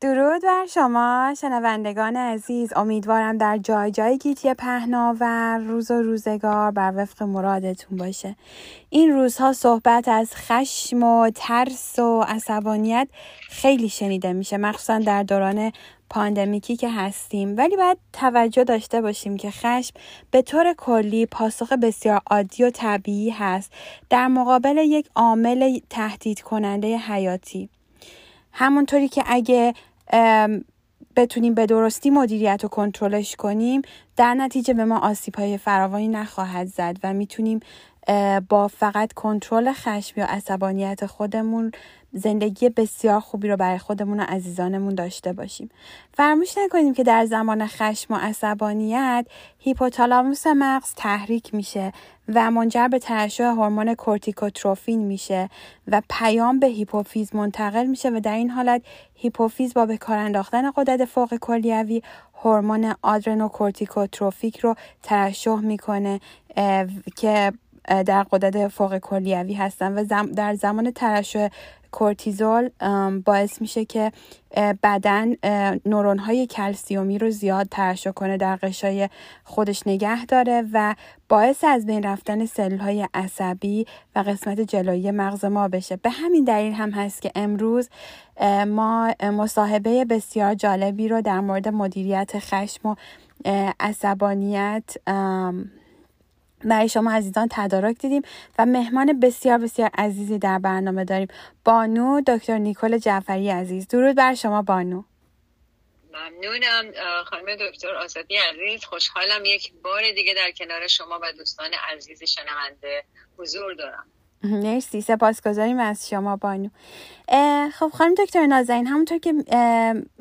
درود بر شما شنوندگان عزیز. امیدوارم در جای جای گیتی پهناور روز و روزگار بر وفق مرادتون باشه. این روزها صحبت از خشم و ترس و عصبانیت خیلی شنیده میشه مخصوصا در دوران پاندمیکی که هستیم. ولی باید توجه داشته باشیم که خشم به طور کلی پاسخ بسیار عادی و طبیعی هست در مقابل یک عامل تهدید کننده حیاتی. همونطوری که اگه بتونیم به درستی مدیریت و کنترلش کنیم در نتیجه به ما آسیب های فراوانی نخواهد زد و می‌تونیم با فقط کنترل خشم یا عصبانیت خودمون زندگی بسیار خوبی رو برای خودمون و عزیزانمون داشته باشیم. فراموش نکنیم که در زمان خشم و عصبانیت هیپوتالاموس مغز تحریک میشه و منجر به ترشح هورمون کورتیکوتروفین میشه و پیام به هیپوفیز منتقل میشه و در این حالت هیپوفیز با به کار انداختن غدد فوق کلیوی هورمون آدرنوکورتیکوتروفیک رو ترشح می‌کنه که در غدد فوق کلیوی هستن و در زمان ترشح کورتیزول باعث میشه که بدن نورون های کلسیومی رو زیاد ترشح کنه در غشای خودش نگه داره و باعث از بین رفتن سلول های عصبی و قسمت جلویی مغز ما بشه. به همین دلیل هم هست که امروز ما مصاحبه بسیار جالبی رو در مورد مدیریت خشم و عصبانیت برای شما عزیزان تدارک دیدیم و مهمان بسیار بسیار عزیزی در برنامه داریم. بانو دکتر نیکل جعفری عزیز. درود بر شما بانو. ممنونم خانم دکتر آزادی عزیز. خوشحالم یک بار دیگه در کنار شما و دوستان عزیز شنونده حضور دارم. مرسی. سپاسگزاریم از شما بانو. خب خانم دکتر نازنین همونطور که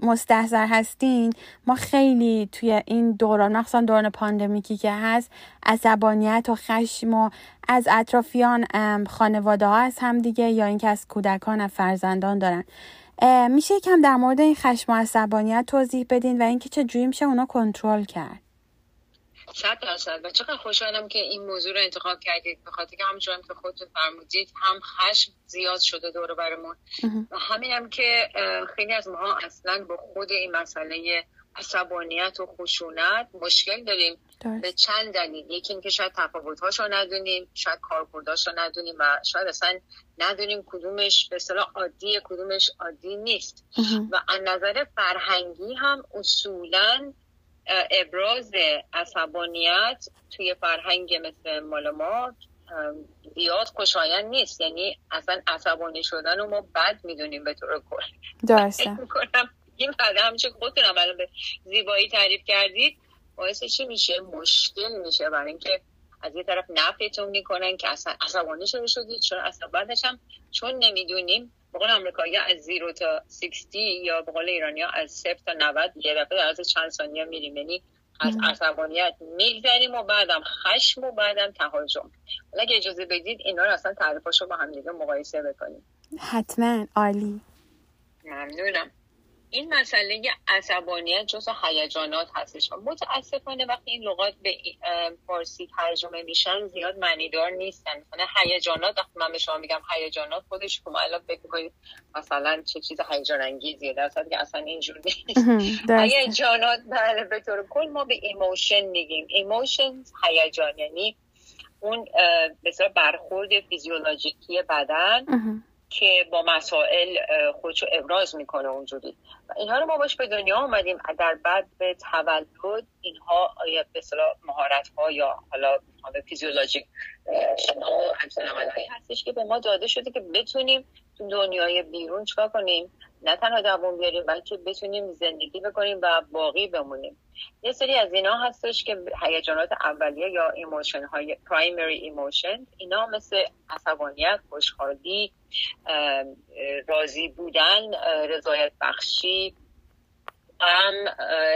مستحضر هستین ما خیلی توی این دوران مخصوصا دوران پاندمیکی که هست عصبانیت و خشم و از اطرافیان خانواده ها از هم دیگه یا اینکه از کودکان و فرزندان دارن. میشه یکم در مورد این خشم و عصبانیت توضیح بدین و اینکه چه جوری میشه اونا کنترل کرد؟ صد درصد. و چقدر خوشحالم که این موضوع رو انتخاب کردید. به خاطر که همچنان که خودتون فرمودید هم خشم زیاد شده دور برمون. و همین هم که خیلی از ما اصلا با خود این مسئله عصبانیت و خشونت مشکل داریم. به چند دلیل. یکی اینکه شاید تفاوت‌هاش رو ندونیم شاید کاربرداش رو ندونیم و شاید اصلا ندونیم کدومش به اصطلاح عادی کدومش عادی نیست. و از نظر فرهنگی هم اصولا ابراز عصبانیت توی فرهنگ مثل مال ما زیاد خوشایند نیست. یعنی اصلا عصبانی شدن رو ما بد می‌دونیم به طور کل. درسته. این بعد همیشه خودتونم الان به زیبایی تعریف کردید باعث چی میشه؟ مشکل میشه برای اینکه از یه طرف نفعتون می‌کنن که اصلا عصبانی شده شدید چون اصلا بعدش هم چون نمی‌دونیم بقول امریکایی از زیرو تا 60 یا بقول ایرانی ها از صفر تا 90 یه دفعه در از چند ثانیه میریم. یعنی از عصبانیت میگذریم و بعدم خشم و بعدم تهاجم. اگه اجازه بدید اینا رو اصلا تعریفاشو با هم دیگه مقایسه بکنیم. حتما. عالی. ممنونم. این مسئله عصبانیت جزو هیجانات هستش. متاسفانه وقتی این لغات به فارسی ترجمه میشن زیاد معنیدار نیستن. مثلا هیجانات وقتی من به شما میگم هیجانات خودش که الان فکر می‌کنید مثلا چه چیز هیجان انگیزیه در که اصلا اینجور نیست. هیجانات بله به طور کل ما به emotion میگیم. emotion هیجان یعنی اون بسیار برخورد فیزیولوژیکی بدن. که با مسائل خودشو ابراز می‌کنه اونجوری. و اینها رو ما باش به دنیا آمدیم. در بعد به تولد اینها آیا به مهارت ها یا حالا فیزیولوژیک هستش که به ما داده شده که بتونیم تو دنیای بیرون چکار کنیم؟ نه تنها دوام بیاریم بلکه بتونیم زندگی بکنیم و باقی بمونیم. یه سری از اینا هستش که هیجانات اولیه یا emotion های primary emotion اینا مثل عصبانیت خوشحالی راضی بودن رضایت بخشی هم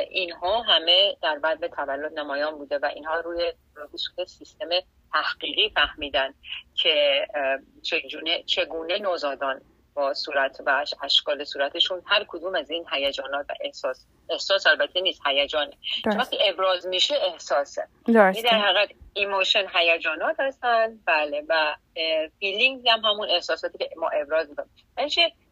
اینها همه در بدو تولد نمایان بوده و اینها روی سیستم تحقیقی فهمیدن که چگونه, چگونه نوزادان با صورت و اشکال صورتشون هر کدوم از این هیجانات و احساس احساس البته نیست هیجانه. وقتی ابراز میشه احساسه. درسته. در حقیقت emotion هیجانات هستن بله و feeling هم همون احساساتی که ما ابراز می‌کنیم.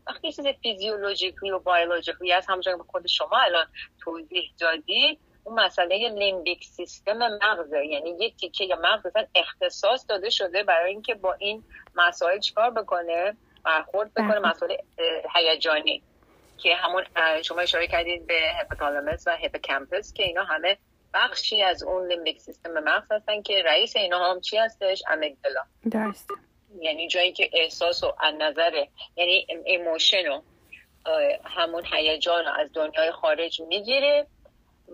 وقتی چیز فیزیولوژیکی و بیولوژیکی از همونجا خود شما الان توضیح دادید اون مسئله limbic system مغزه. یعنی یک تیکه یا مغز اختصاص داده شده برای اینکه با این مسائل چیکار بکنه؟ برخورد بکنه. مسائل هیجانی که همون شما اشاره کردید به hypothalamus و hippocampus که اینا همه بخشی از اون limbic system مغز هستن که رئیس اینا هم چی هستش؟ amygdala درست یعنی جایی که احساس و از نظر یعنی emotion و همون هیجان از دنیای خارج می‌گیره.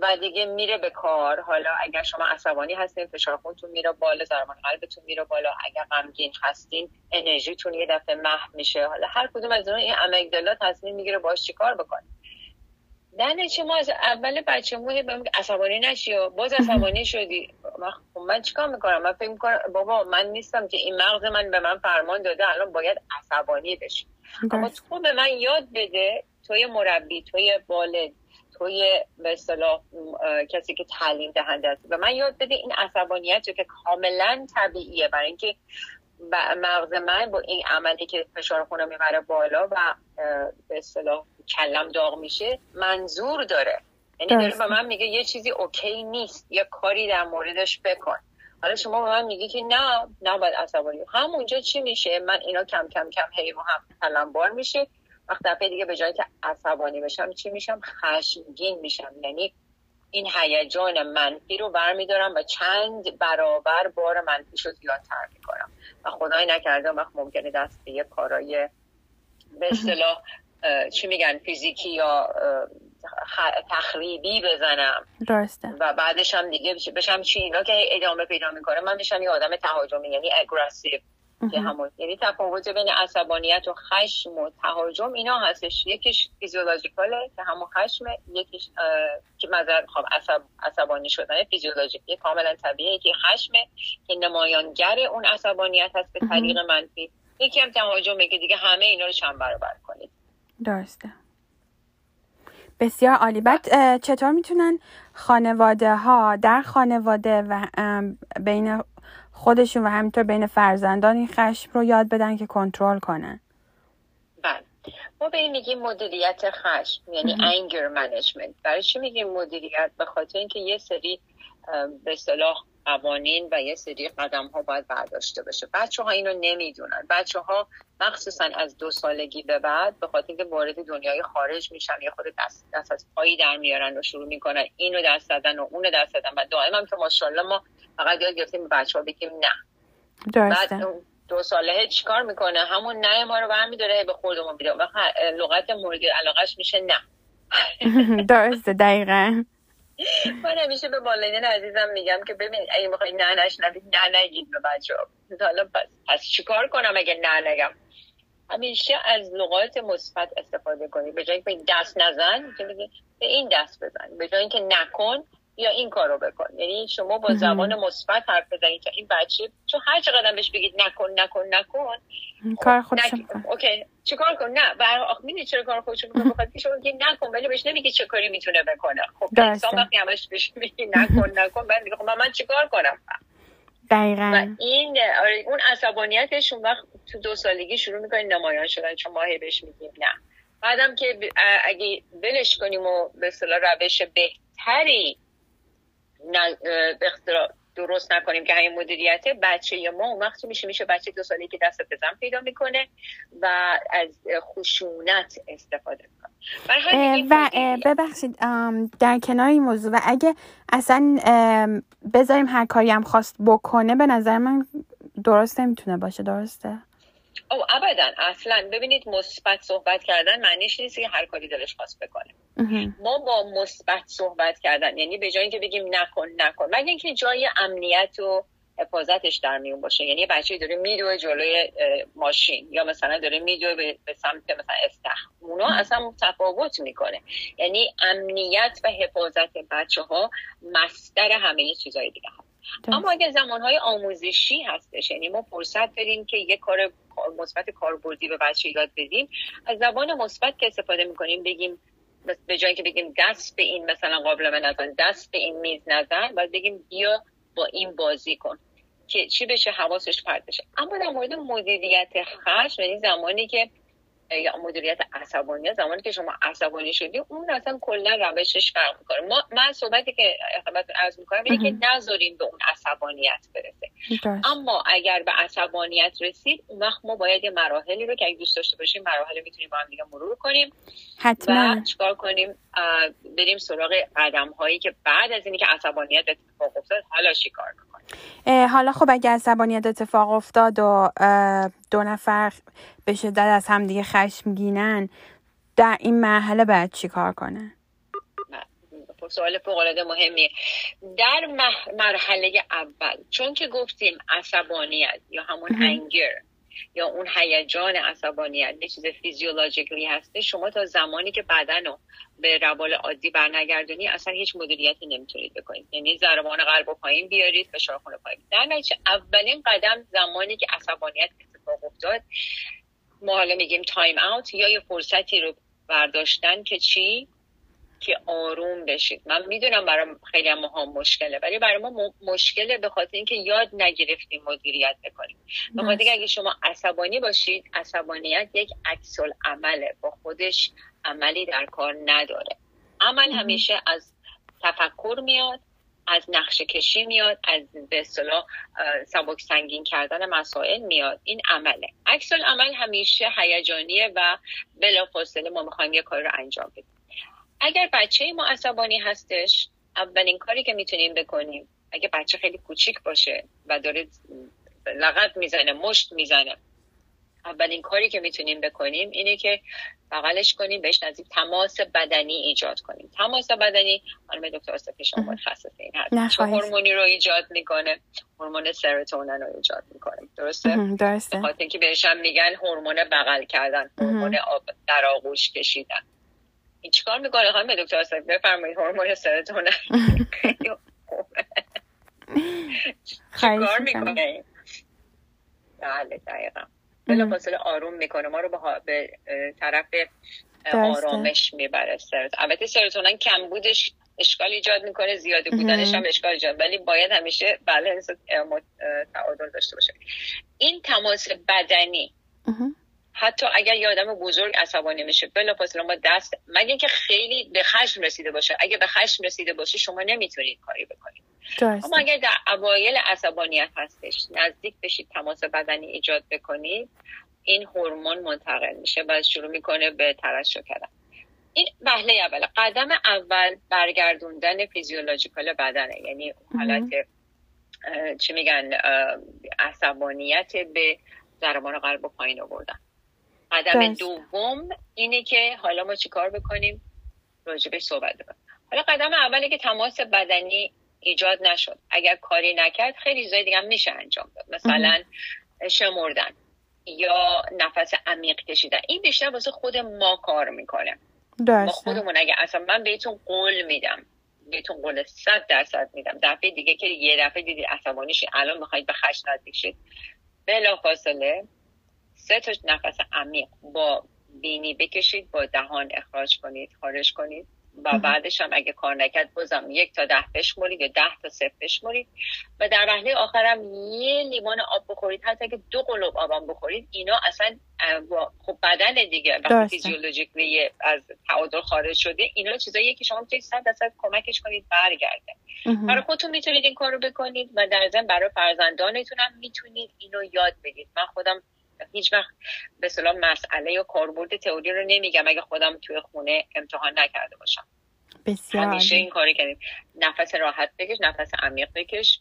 و دیگه میره به کار. حالا اگر شما عصبانی هستین فشار خونتون میره بالا ضربان قلبتون میره بالا. اگر غمگین هستین انرژیتون یه دفعه محو میشه. حالا هر کدوم از اون این amygdala تصمیم می‌گیره باش چیکار بکنه. بچه ما از اول بچه مو عصبانی نشی و باز عصبانی شدی. خب من چیکار می‌کنم؟ من فکر می‌کنم بابا من نیستم که این مغز من به من فرمان داده الان باید عصبانی بشی. اما تو به من یاد بده توی مربی توی والد توی به اصطلاح کسی که تعلیم دهنده است. و من یاد بده این عصبانیت که کاملا طبیعیه برای اینکه مغز من با این عملی که فشار خونه می‌بره بالا و به اصطلاح کلم داغ میشه منظور داره. یعنی داره به من میگه یه چیزی اوکی نیست یا کاری در موردش بکن. حالا شما به من میگی که نه نباید عصبانی. همونجا چی میشه؟ من اینا کم کم کم هی و هم بار میشه. وقت دفعه دیگه به جایی که عصبانی بشم چی میشم؟ خشمگین میشم. یعنی این هیجان منفی رو برمیدارم و چند برابر بار منفیش رو زیادتر می‌کنم. و خدای نکرده وقت ممکنه دست به یه کارای به اصطلاح چی میگن فیزیکی یا تخریبی بزنم. درسته. و بعدش هم دیگه بشم چی؟ اینا که ادامه پیدا می‌کنه من میشم یه آدم تهاجمی یعنی اگرسیو که همون. یعنی تفاوت بین عصبانیت و خشم و تهاجم اینا هستش. یکیش فیزیولوژیکاله که همون خشم یکیش که مذر خب عصب عصبانی شدن فیزیولوژیکی کاملا طبیعیه. که خشم که نمایانگر اون عصبانیت هست به طریق منفی. یکی هم تهاجمه که دیگه همه اینا رو چند برابر کنید. درسته. بسیار عالی. بعد چطور می‌تونن خانواده ها در خانواده و بین خودشون و همینطور بین فرزندان این خشم رو یاد بدن که کنترل کنن. بله. ما به این میگیم مدیریت خشم یعنی انگر منیجمنت برای چی میگیم مدیریت؟ به خاطر اینکه یه سری به اصطلاح قوانین و یه سری قدم ها باید برداشته بشه بچه ها اینو نمی‌دونن. بچه ها مخصوصا از دو سالگی به بعد به خاطر اینکه وارد دنیای خارج میشن یا خود دست, دست از پایی در میارن و شروع می‌کنن اینو دست دادن و اونو دست دادن و دائما که ماشاءالله ما فقط یاد گرفتیم بچه ها بگیم نه. درسته. بعد دو ساله چیکار می‌کنه؟ همون نه ما رو برمیداره به خودمون میده. لغت مورد علاقش میشه نه. درسته دقیقا. من همیشه به والدین عزیزم میگم که ببین اگه می‌خوای نه نشنوید نه نگید به بچه حالا پس, پس چیکار کنم اگه نه نگم همیشه از لغات مثبت استفاده کنی. به جای اینکه دست نزن به این دست بزن به جای اینکه نکن یا این کارو بکن. یعنی شما با زبان مثبت حرف بزنید که این بچه چون هر چقدر بهش بگید نکن نکن نکن. کار خودش نک... اوکی. چه کار کن؟ نه. بر آخ می‌دونی چرا کار خودش می‌کنه؟ بخاطر شما میگی نکن ولی بهش نمیگی چه کاری می‌تونه بکنه. خب انسان وقتی همش بهش میگی نکن نکن بعد میگه خب من چیکار کنم؟ دقیقا. و این آره، اون عصبانیتش اون وقت تو دو سالگی شروع می‌کنه نمایان شدن چون ماهی بهش میگیم نه. بعدم که اگه بلش کنیم و به اصطلاح روش بهتری درست نکنیم که همین مدیریت بچه ما اون وقتی میشه؟ میشه بچه دو سالی که دست بزن پیدا می‌کنه و از خشونت استفاده می‌کنه. و ببخشید در کنار این موضوع و اگه اصلا بذاریم هر کاری هم خواست بکنه به نظر من درست نمی‌تونه باشه. درسته؟ او ابدا اصلا. ببینید مثبت صحبت کردن معنیش نیست که هر کاری دلش خواست بکنه. ما با مثبت صحبت کردن یعنی به جایی که بگیم نکن نکن. مگه اینکه جای امنیت و حفاظتش در میون باشه. یعنی بچه داره میدوه جلوی ماشین یا مثلا داره میدوه به سمت مثلا استخ اونا اصلا تفاوت می‌کنه. یعنی امنیت و حفاظت بچه ها مستر همه چیزهای دیگه هست. اما اگر زمانهای آموزشی هستش یعنی ما فرصت داریم که یه کار مثبت کاربردی به بچه یاد بدیم از زبان مثبت که استفاده می‌کنیم بگیم به جایی که بگیم دست به این مثلا قابل نزن دست به این میز نزن باید بگیم بیا با این بازی کن که چی بشه؟ حواسش پرت بشه. اما در مورد مدیریت خشم یعنی زمانی که یا مدیریت عصبانیت زمانی که شما عصبانی شدی اون اصلا کلا روشش فرق می‌کنه. ما من صحبتی که خدمتتون عرض می‌کنم اینه که نذاریم به اون عصبانیت برسه. اما اگر به عصبانیت رسید اون وقت ما باید یه مراحلی رو که اگه دوست داشته باشیم مراحل می‌تونیم با هم دیگه مرور کنیم حتما. و چیکار کنیم؟ بریم سراغ قدم هایی که بعد از اینی که عصبانیت اتفاق افتاد حالا چیکار کنیم حالا خب اگه عصبانیت اتفاق افتاد و دو نفر به شدت از همدیگه خشمگینن در این مرحله باید چی کار کنه سوال فوق العاده مهمیه. در مرحله اول چون که گفتیم عصبانیت یا همون انگر یا اون هیجان عصبانیت یه چیز فیزیولوژیکلی هسته شما تا زمانی که بدن رو به روال عادی برنگردونی اصلا هیچ مدیریتی نمی‌تونید بکنید. یعنی ضربان قلب و پایین بیارید فشار خون پایین. در نتیجه اولین قدم زمانی که عصبانیت اتفاق افتاد ما حالا میگیم تایم اوت یا یه فرصتی رو برداشتن که چی؟ که آروم بشید. من می‌دونم برای خیلی مهم مشکله ولی برای ما مشکله به خاطر اینکه یاد نگرفتیم مدیریت بکنیم. به خاطر اگه شما عصبانی باشید عصبانیت یک عکس عمله با خودش عملی در کار نداره. عمل همیشه از تفکر میاد از نقشه کشی میاد از به اصطلاح سبک سنگین کردن مسائل میاد. این عمله. عکس عمل همیشه هیجانیه و بلافاصله ما می‌خوایم یه کار رو انجام بدیم. اگر بچه ما عصبانی هستش اولین کاری که می‌تونیم بکنیم اگه بچه خیلی کوچیک باشه و داره لغت می‌زنه مشت می‌زنه اولین کاری که می‌تونیم بکنیم اینه که بغلش کنیم بهش نزدیک تماس بدنی ایجاد کنیم. تماس بدنی خانم دکتر آصفی شما متخصص این هست. هورمونی رو ایجاد می‌کنه؟ هورمون سروتونین رو ایجاد می‌کنه. درسته؟ درسته. خاطر اینکه بهش هم میگن هورمون بغل کردن هورمون در آغوش کشیدن. چیکار می‌کنه خانم دکتر آصفی بفرمایید هورمون سروتونین چیکار می‌کنه بله دقیقا. بلا فاصله آروم می‌کنه. ما رو به طرف آرامش می‌بره البته سرطانن کم بودش اشکال ایجاد می‌کنه زیاده بودنش هم اشکال ایجاد ولی باید همیشه بله تعادل داشته باشه. این تماس بدنی حتی اگر یه آدم بزرگ عصبانی میشه فاصله ما دست مگه اینکه خیلی به خشم رسیده باشه. اگه به خشم رسیده باشه شما نمی‌تونید کاری بکنید. اما اگر در اوایل عصبانیت هستش نزدیک بشید تماس بدنی ایجاد بکنید این هورمون منتقل میشه و شروع می‌کنه به ترشح کردن. این وهله اول قدم اول برگردوندن فیزیولوژیکال بدنه. یعنی حالت چی میگن عصبانیت به ضربان قلب و پایین آوردن. قدم دوم اینه که حالا ما چیکار بکنیم؟ راجبش صحبت بکنیم. حالا قدم اولی که تماس بدنی ایجاد نشد. اگر کاری نکرد خیلی چیزای دیگه میشه انجام داد. مثلا شمردن یا نفس عمیق کشیدن. این بیشتر واسه خود ما کار می‌کنه. ما خودمون اگه اصلا من بهتون قول میدم بهتون قول صد درصد میدم. دفعه دیگه که یه دفعه دیدی عصبانی الان می‌خواید به خشم نزدیک شید. بلا فاصله سه تا نفس عمیق با بینی بکشید با دهان اخراج کنید خارج کنید و بعدش هم اگه کار نکرد بازم یک تا ده بشمرید یا ده تا صفر بشمرید. و در وحله آخرم یه لیوان آب بخورید. حتی اگه دو قلوب آبم بخورید اینا اصلا خب بدن دیگه. وقتی فیزیولوژیک از تعادل خارج شده اینا چیزاییه که شما می‌تونید صد درصد کمکش کنید برگرده برای خودتون می‌تونید این کارو بکنید و در ضمن برای فرزندانتون هم می‌تونید اینو یاد بدید. من خودم هیچ وقت به صلاح مسئله یا کاربرد تئوری رو نمیگم اگه خودم توی خونه امتحان نکرده باشم. بسیار همیشه این کاری کردیم. نفس راحت بکش نفس عمیق بکش.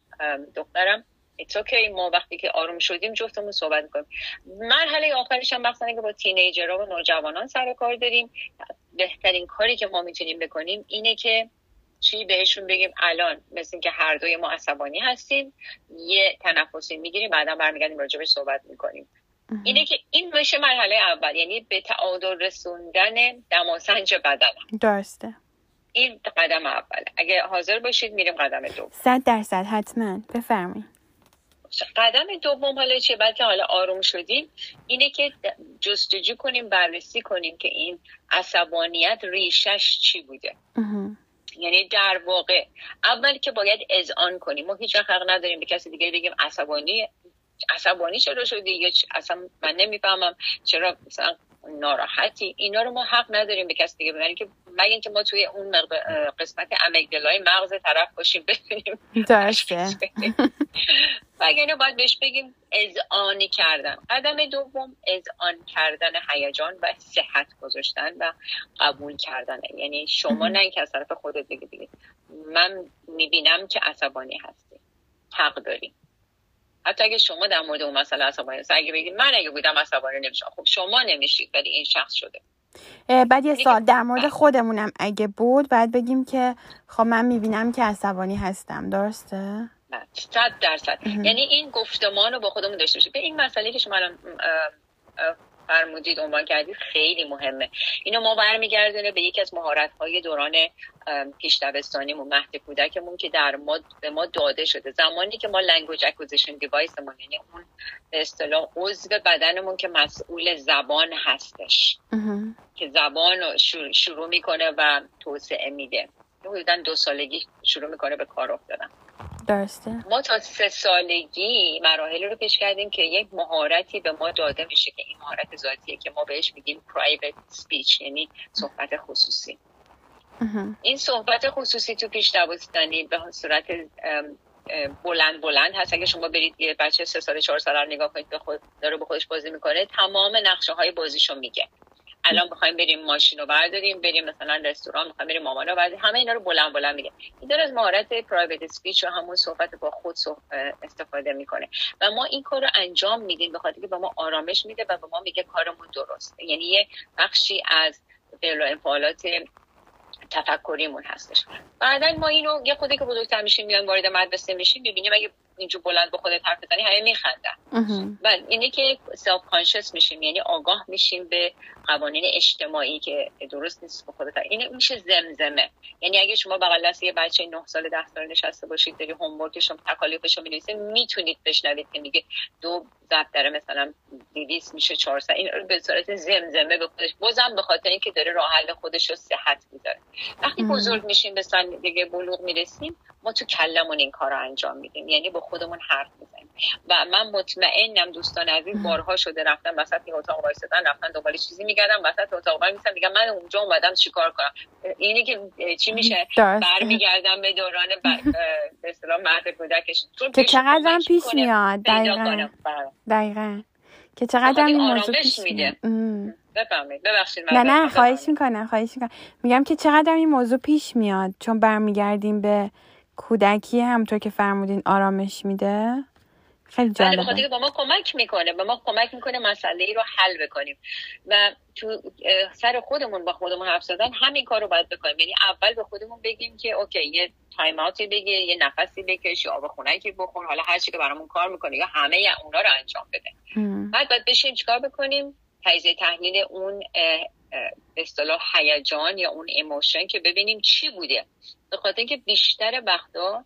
دخترم ایتس اوکی ما وقتی که آروم شدیم جفتمون صحبت می‌کنیم. مرحله آخرش هم مثلا که با تینیجرها و نوجوانان سر کار داریم. بهترین کاری که ما می‌تونیم بکنیم اینه که چی بهشون بگیم؟ الان مثل که هر دوی ما عصبانی هستیم یه تنفسی می‌گیریم بعدا برمیگردیم راجبش صحبت می‌کنیم. اینه که این میشه مرحله اول یعنی به تعادل رسوندن دماسنج بدن درسته. این قدم اول. اگه حاضر باشید میریم قدم دوم. صد درصد حتما. بفرمایید. قدم دوم حالا چه بعد که حالا آروم شدیم. اینه که جستجو کنیم بررسی کنیم که این عصبانیت ریشش چی بوده. یعنی در واقع اول که باید اذعان کنیم. ما هیچ حق نداریم به کسی دیگه بگیم عصبانی عصبانی چرا شدی؟ یا اصلا من نمی‌فهمم. چرا مثلا ناراحتی؟ اینا رو ما حق نداریم به کسی دیگه ببینیم که مگه اینکه ما توی اون قسمت امگدلای مغز طرف باشیم ببینیم. درسته. و اگه باید بهش بگیم اذعانی کردن؟ قدم دوم اذعان کردن هیجان و صحت گذاشتن و قبول کردن یعنی شما نه اینکه از طرف خودت بگی بگید من می‌بینم که عصبانی هستی. حق داری. حتی اگه شما در مورد اون مسئله عصبانی هست اگه بگید من اگه بودم عصبانی نمیشم. خب شما نمیشید ولی این شخص شده. بعد یه سال در مورد خودمونم. اگه بود باید بگیم که خب من می‌بینم که عصبانی هستم. درسته؟ صد درصد. یعنی این گفتمان رو با خودمون داشته باشیم. به این مسئله که شما الان فرمودید عنوان کردید خیلی مهمه. اینو ما برمیگردونه به یکی از مهارت های دوران پیش دبستانیمون مهد کودکمون که در ما به ما داده شده. زمانی که ما language acquisition device مون یعنی اون به اصطلاح عضو بدنمون که مسئول زبان هستش. که زبان رو شروع می‌کنه و توسعه میده. حدودا دو سالگی شروع می‌کنه به کار افتادن. درسته. ما تا سه سالگی مراحل رو پیش کردیم که یک مهارتی به ما داده میشه که این مهارت ذاتیه که ما بهش میگیم private speech یعنی صحبت خصوصی. این صحبت خصوصی تو پیش دبستانی به صورت بلند بلند هست. اگه شما برید یه بچه سه سال چهار سال رو نگاه کنید به خود داره به خودش بازی می‌کنه تمام نقشه های بازیشو میگه. الان بخوایم بریم ماشین رو برداریم بریم مثلا رستوران می‌خوایم بریم مامان رو همه اینا رو بلند بلند میگه. این داره از مهارت پرایوت اسپیچ و همون صحبت با خود استفاده می‌کنه. و ما این کار رو انجام میدیم به خاطر که به ما آرامش میده و به ما میگه کارمون درسته یعنی یه بخشی از فعل انفعالات تفکریمون هستش. بعدا ما اینو یه خودی که بزرگتر میشیم میایم وارد مدرسه میشیم می‌بینیم اگه اینجا بلند به خودت حرف بزنی همه میخندن. و اینه که self conscious میشیم یعنی آگاه میشیم به قوانین اجتماعی که درست نیست به خودت. این میشه زمزمه. یعنی اگه شما بغل دست یه بچه 9 سال 10 سال نشسته باشید داری homework ش رو تکالیفش رو می‌نویسه می‌تونید بشنوید که میگه دو ضرب داره مثلا 200 میشه 400 این رو به صورت زمزمه به خودش بازم به خاطر اینکه داره راه حل خودش رو صحت می‌ذاره. وقتی بزرگ میشیم به سن دیگه بلوغ می‌رسیم ما تو کلمون این کار رو انجام میدیم. یعنی با خودمون حرف می‌زنیم. و من مطمئنم دوستان عزیز بارها شده رفتن وسط این اتاق وایسادن رفتن دنبال چیزی میگردم وسط اتاق وای میسن میگم من اونجا اومدم چیکار کنم؟ اینی که چی میشه؟ برمیگردم به دوران به اصطلاح مهد کودکش. که چقدر پیش میاد؟ دقیقاً. دقیقاً. که چقدر این موضوع پیش میده. ببخشید نه نه خواهش می‌کنم خواهش می‌کنم. میگم که چقدر این موضوع پیش میاد چون برمیگردیم به کودکی همونطور که فرمودین آرامش میده؟ خیلی بله، جالبه. بله با ما کمک می‌کنه به ما کمک می‌کنه مسئله ای رو حل بکنیم. و تو سر خودمون با خودمون حرف زدن همین کار رو باید بکنیم. یعنی اول به خودمون بگیم که okay یه time out ی بگیر یه نفسی بکش یا آبکی بخور حالا هر چی که برامون کار می‌کنه یا همه اونا رو انجام بده. بعد باید بشیم چیکار بکنیم؟ تجزیه تحلیل اون اصطلاح هیجان یا اون emotion که ببینیم چی بوده. به خاطر اینکه بیشتر وقتا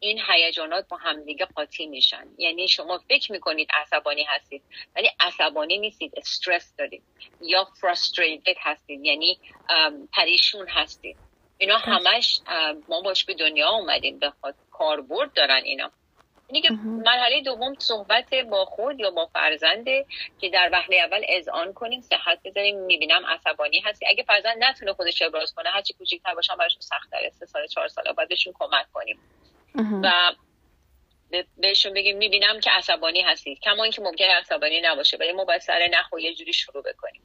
این هیجانات با همدیگه قاطی میشن. یعنی شما فکر می‌کنید عصبانی هستید ولی عصبانی نیستید استرس دارید یا frustrated هستید یعنی پریشون هستید. اینا همش ما باش به دنیا اومدیم به کاربرد دارن اینا. اینی که مرحله دوم صحبت با خود یا با فرزنده که در وهله اول اذعان کنیم صحت بذاریم می‌بینم عصبانی هستی. اگه فرزند نتونه خودش ابراز کنه هرچی کوچیک‌تر باشن براشون سخت تره سه سال چهار سال باید بهشون کمک کنیم. و بهشون بگیم می‌بینم که عصبانی هستید کما اینکه ممکنه عصبانی نباشه ولی ما باید سر نخو یه جوری شروع بکنیم.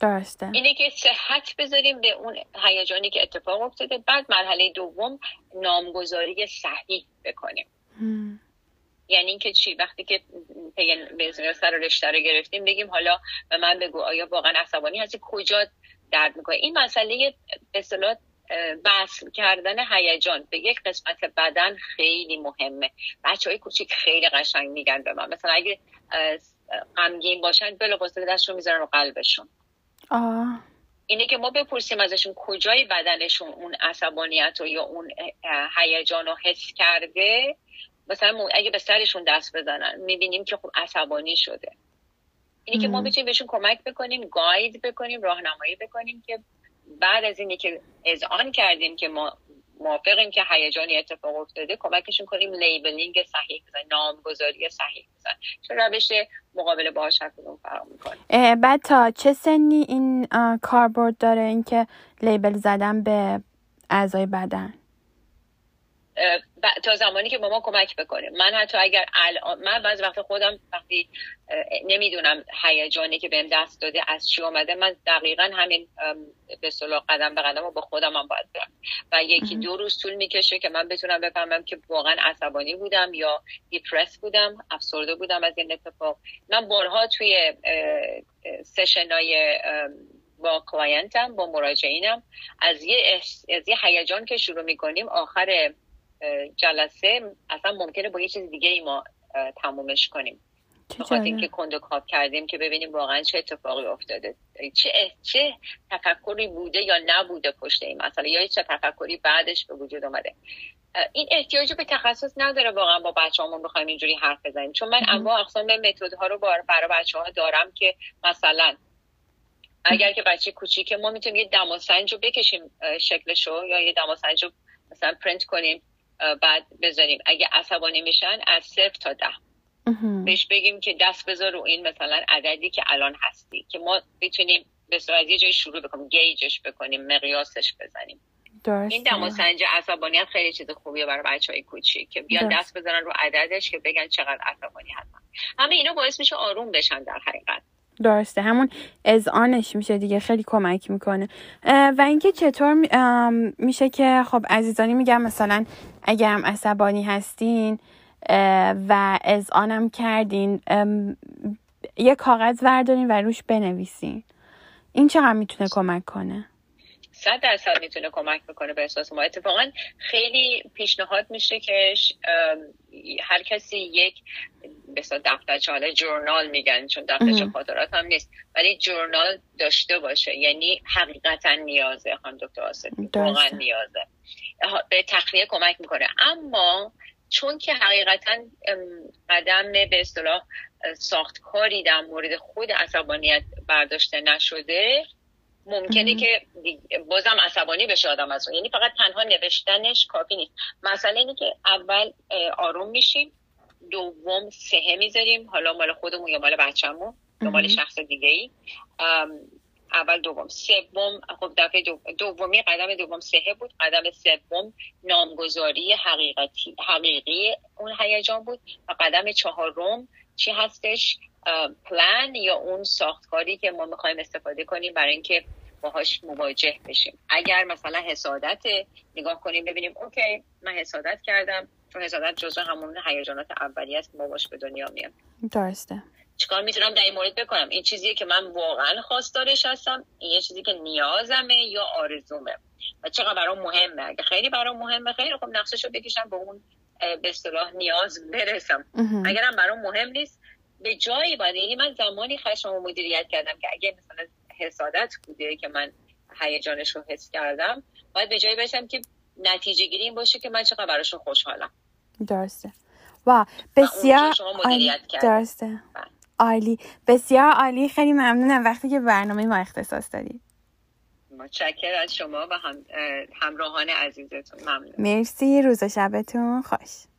درسته. اینه که صحت بذاریم به اون هیجانی که اتفاق افتاده. بعد مرحله دوم نامگذاری صحیح بکنیم. یعنی اینکه چی؟ وقتی که به سر رشته رو گرفتیم بگیم حالا به من بگو آیا واقعا عصبانی هستی؟ کجا درد می‌کنه این مسئله به اصطلاح وصل کردن هیجان به یک قسمت بدن خیلی مهمه. بچه های کوچیک خیلی قشنگ میگن به من. مثلا اگه غمگین باشن بلافاصله دست رو می‌ذارن رو قلبشون. آه. اینه که ما بپرسیم ازشون کجای بدنشون اون عصبانیت و یا اون هیجان رو حس کرده. مثلا اگه به سرشون دست بزنن می‌بینیم که خب عصبانی شده. اینه که ما بتونیم بهشون کمک بکنیم گاید بکنیم راهنمایی بکنیم که بعد از اینی که اذعان کردیم که ما موافقیم که هیجانی اتفاق افتاده کمکشون کنیم لیبلینگ صحیح بزن نامگذاری صحیح بزن چون روش مقابله باهاش فراهم می‌کنه. بعد تا چه سنی این کاربرد داره اینکه لیبل زدن به اعضای بدن؟ تا زمانی که با ما کمک بکنه. من حتی اگر الان من بعض وقت خودم وقتی نمی‌دونم هیجانی که بهم دست داده از چی آمده من دقیقا همین به صلاح قدم به قدم با خودم هم باید برم. و یکی دو روز طول می‌کشه که من بتونم بفهمم که واقعا عصبانی بودم یا depressed بودم افسرده بودم از این اتفاق. من بارها توی session ای با client م با مراجعینم از یه, از یه هیجان که شروع می‌کنیم آخر جلسه اصلا ممکنه با یه چیز دیگه ای ما تمومش کنیم. بخاطر اینکه کندوکاو کردیم که ببینیم واقعا چه اتفاقی افتاده. چه چه تفکری بوده یا نبوده پشت این مسئله یا چه تفکری بعدش به وجود آمده این احتیاج به تخصص نداره واقعا با بچه همون بخوایم اینجوری حرف بزنیم. چون من انواع اقسام ها رو برای بچه ها دارم که مثلا اگر که بچه کوچیک ما می‌تونیم یه دماسنج رو بکشیم شکلشو یا یه دماسنج رو مثلا پرنت کنیم. بعد بذاریم اگه عصبانی میشن از صفر تا ده. بهش بگیم که دست بذار رو این مثلا عددی که الان هستی که ما بتونیم به از یه جای شروع بکنیم گیجش بکنیم مقیاسش بزنیم. این دماسنج عصبانیت خیلی چیز خوبیه برای بچه های کوچیک که بیان دست بزنن رو عددش که بگن چقدر عصبانی هستن. همه اینا باعث میشه آروم بشن در حقیقت. درسته. همون آنش میشه دیگه خیلی کمک می‌کنه. و اینکه چطور میشه که خب عزیزانی میگم مثلا اگر هم عصبانی هستین و آنم کردین یه کاغذ وردارین و روش بنویسین. این چقدر می‌تونه کمک کنه؟ صد درصد می‌تونه کمک بکنه به احساس ما. اتفاقا خیلی پیشنهاد میشه که هر کسی یک بسا دفترچه حالا جورنال میگن چون دفترچه خاطرات هم نیست ولی جورنال داشته باشه. یعنی حقیقتا نیازه خانم دکتر آسفی واقعا نیازه. به تخلیه کمک می‌کنه. اما چون که حقیقتا قدم به اصطلاح ساختکاری در مورد خود عصبانیت برداشته نشده ممکنه که بازم عصبانی بشه آدم از اون. یعنی فقط تنها نوشتنش کافی نیست. مسئله اینه که اول آروم میشیم. دوم سهه می‌ذاریم. حالا مال خودمون یا مال بچه‌مون. یا مال شخص دیگه ای اول دوم. سوم خب دفعه دومی قدم دوم سهه بود. قدم سوم نامگذاری حقیقتی حقیقی اون هیجان بود. و قدم چهارم چی هستش پلان یا اون ساختکاری که ما می‌خوایم استفاده کنیم برای اینکه باهاش مواجه بشیم. اگر مثلا حسادت نگاه کنیم ببینیم اوکی من حسادت کردم چون حسادت جزو همون هیجانات اولیه است ما باش به دنیا میام. درسته. چیکار می‌تونم در این مورد بکنم؟ این چیزیه که من واقعا خواستارش هستم این یه چیزی که نیازمه یا آرزومه. و چقدر برام مهمه؟ اگه خیلی برام مهمه خیلی خب نقششو بکشم به اون به اصطلاح نیاز برسم. اگرم برام مهم نیست به جایی باید. یعنی من زمانی خشم و مدیریت کردم که اگه مثلا حسادت بوده که من هیجانش رو حس کردم باید به جایی باشم که نتیجه گیری این باشه که من چقدر براشون خوشحالم. درسته. و بسیار درسته. بله. عالی. بسیار عالی. خیلی ممنونم. وقتی که برنامه ما اختصاص دادید. متشکر از شما و هم همراهان عزیزتون. ممنون. مرسی. روز شبتون خوش.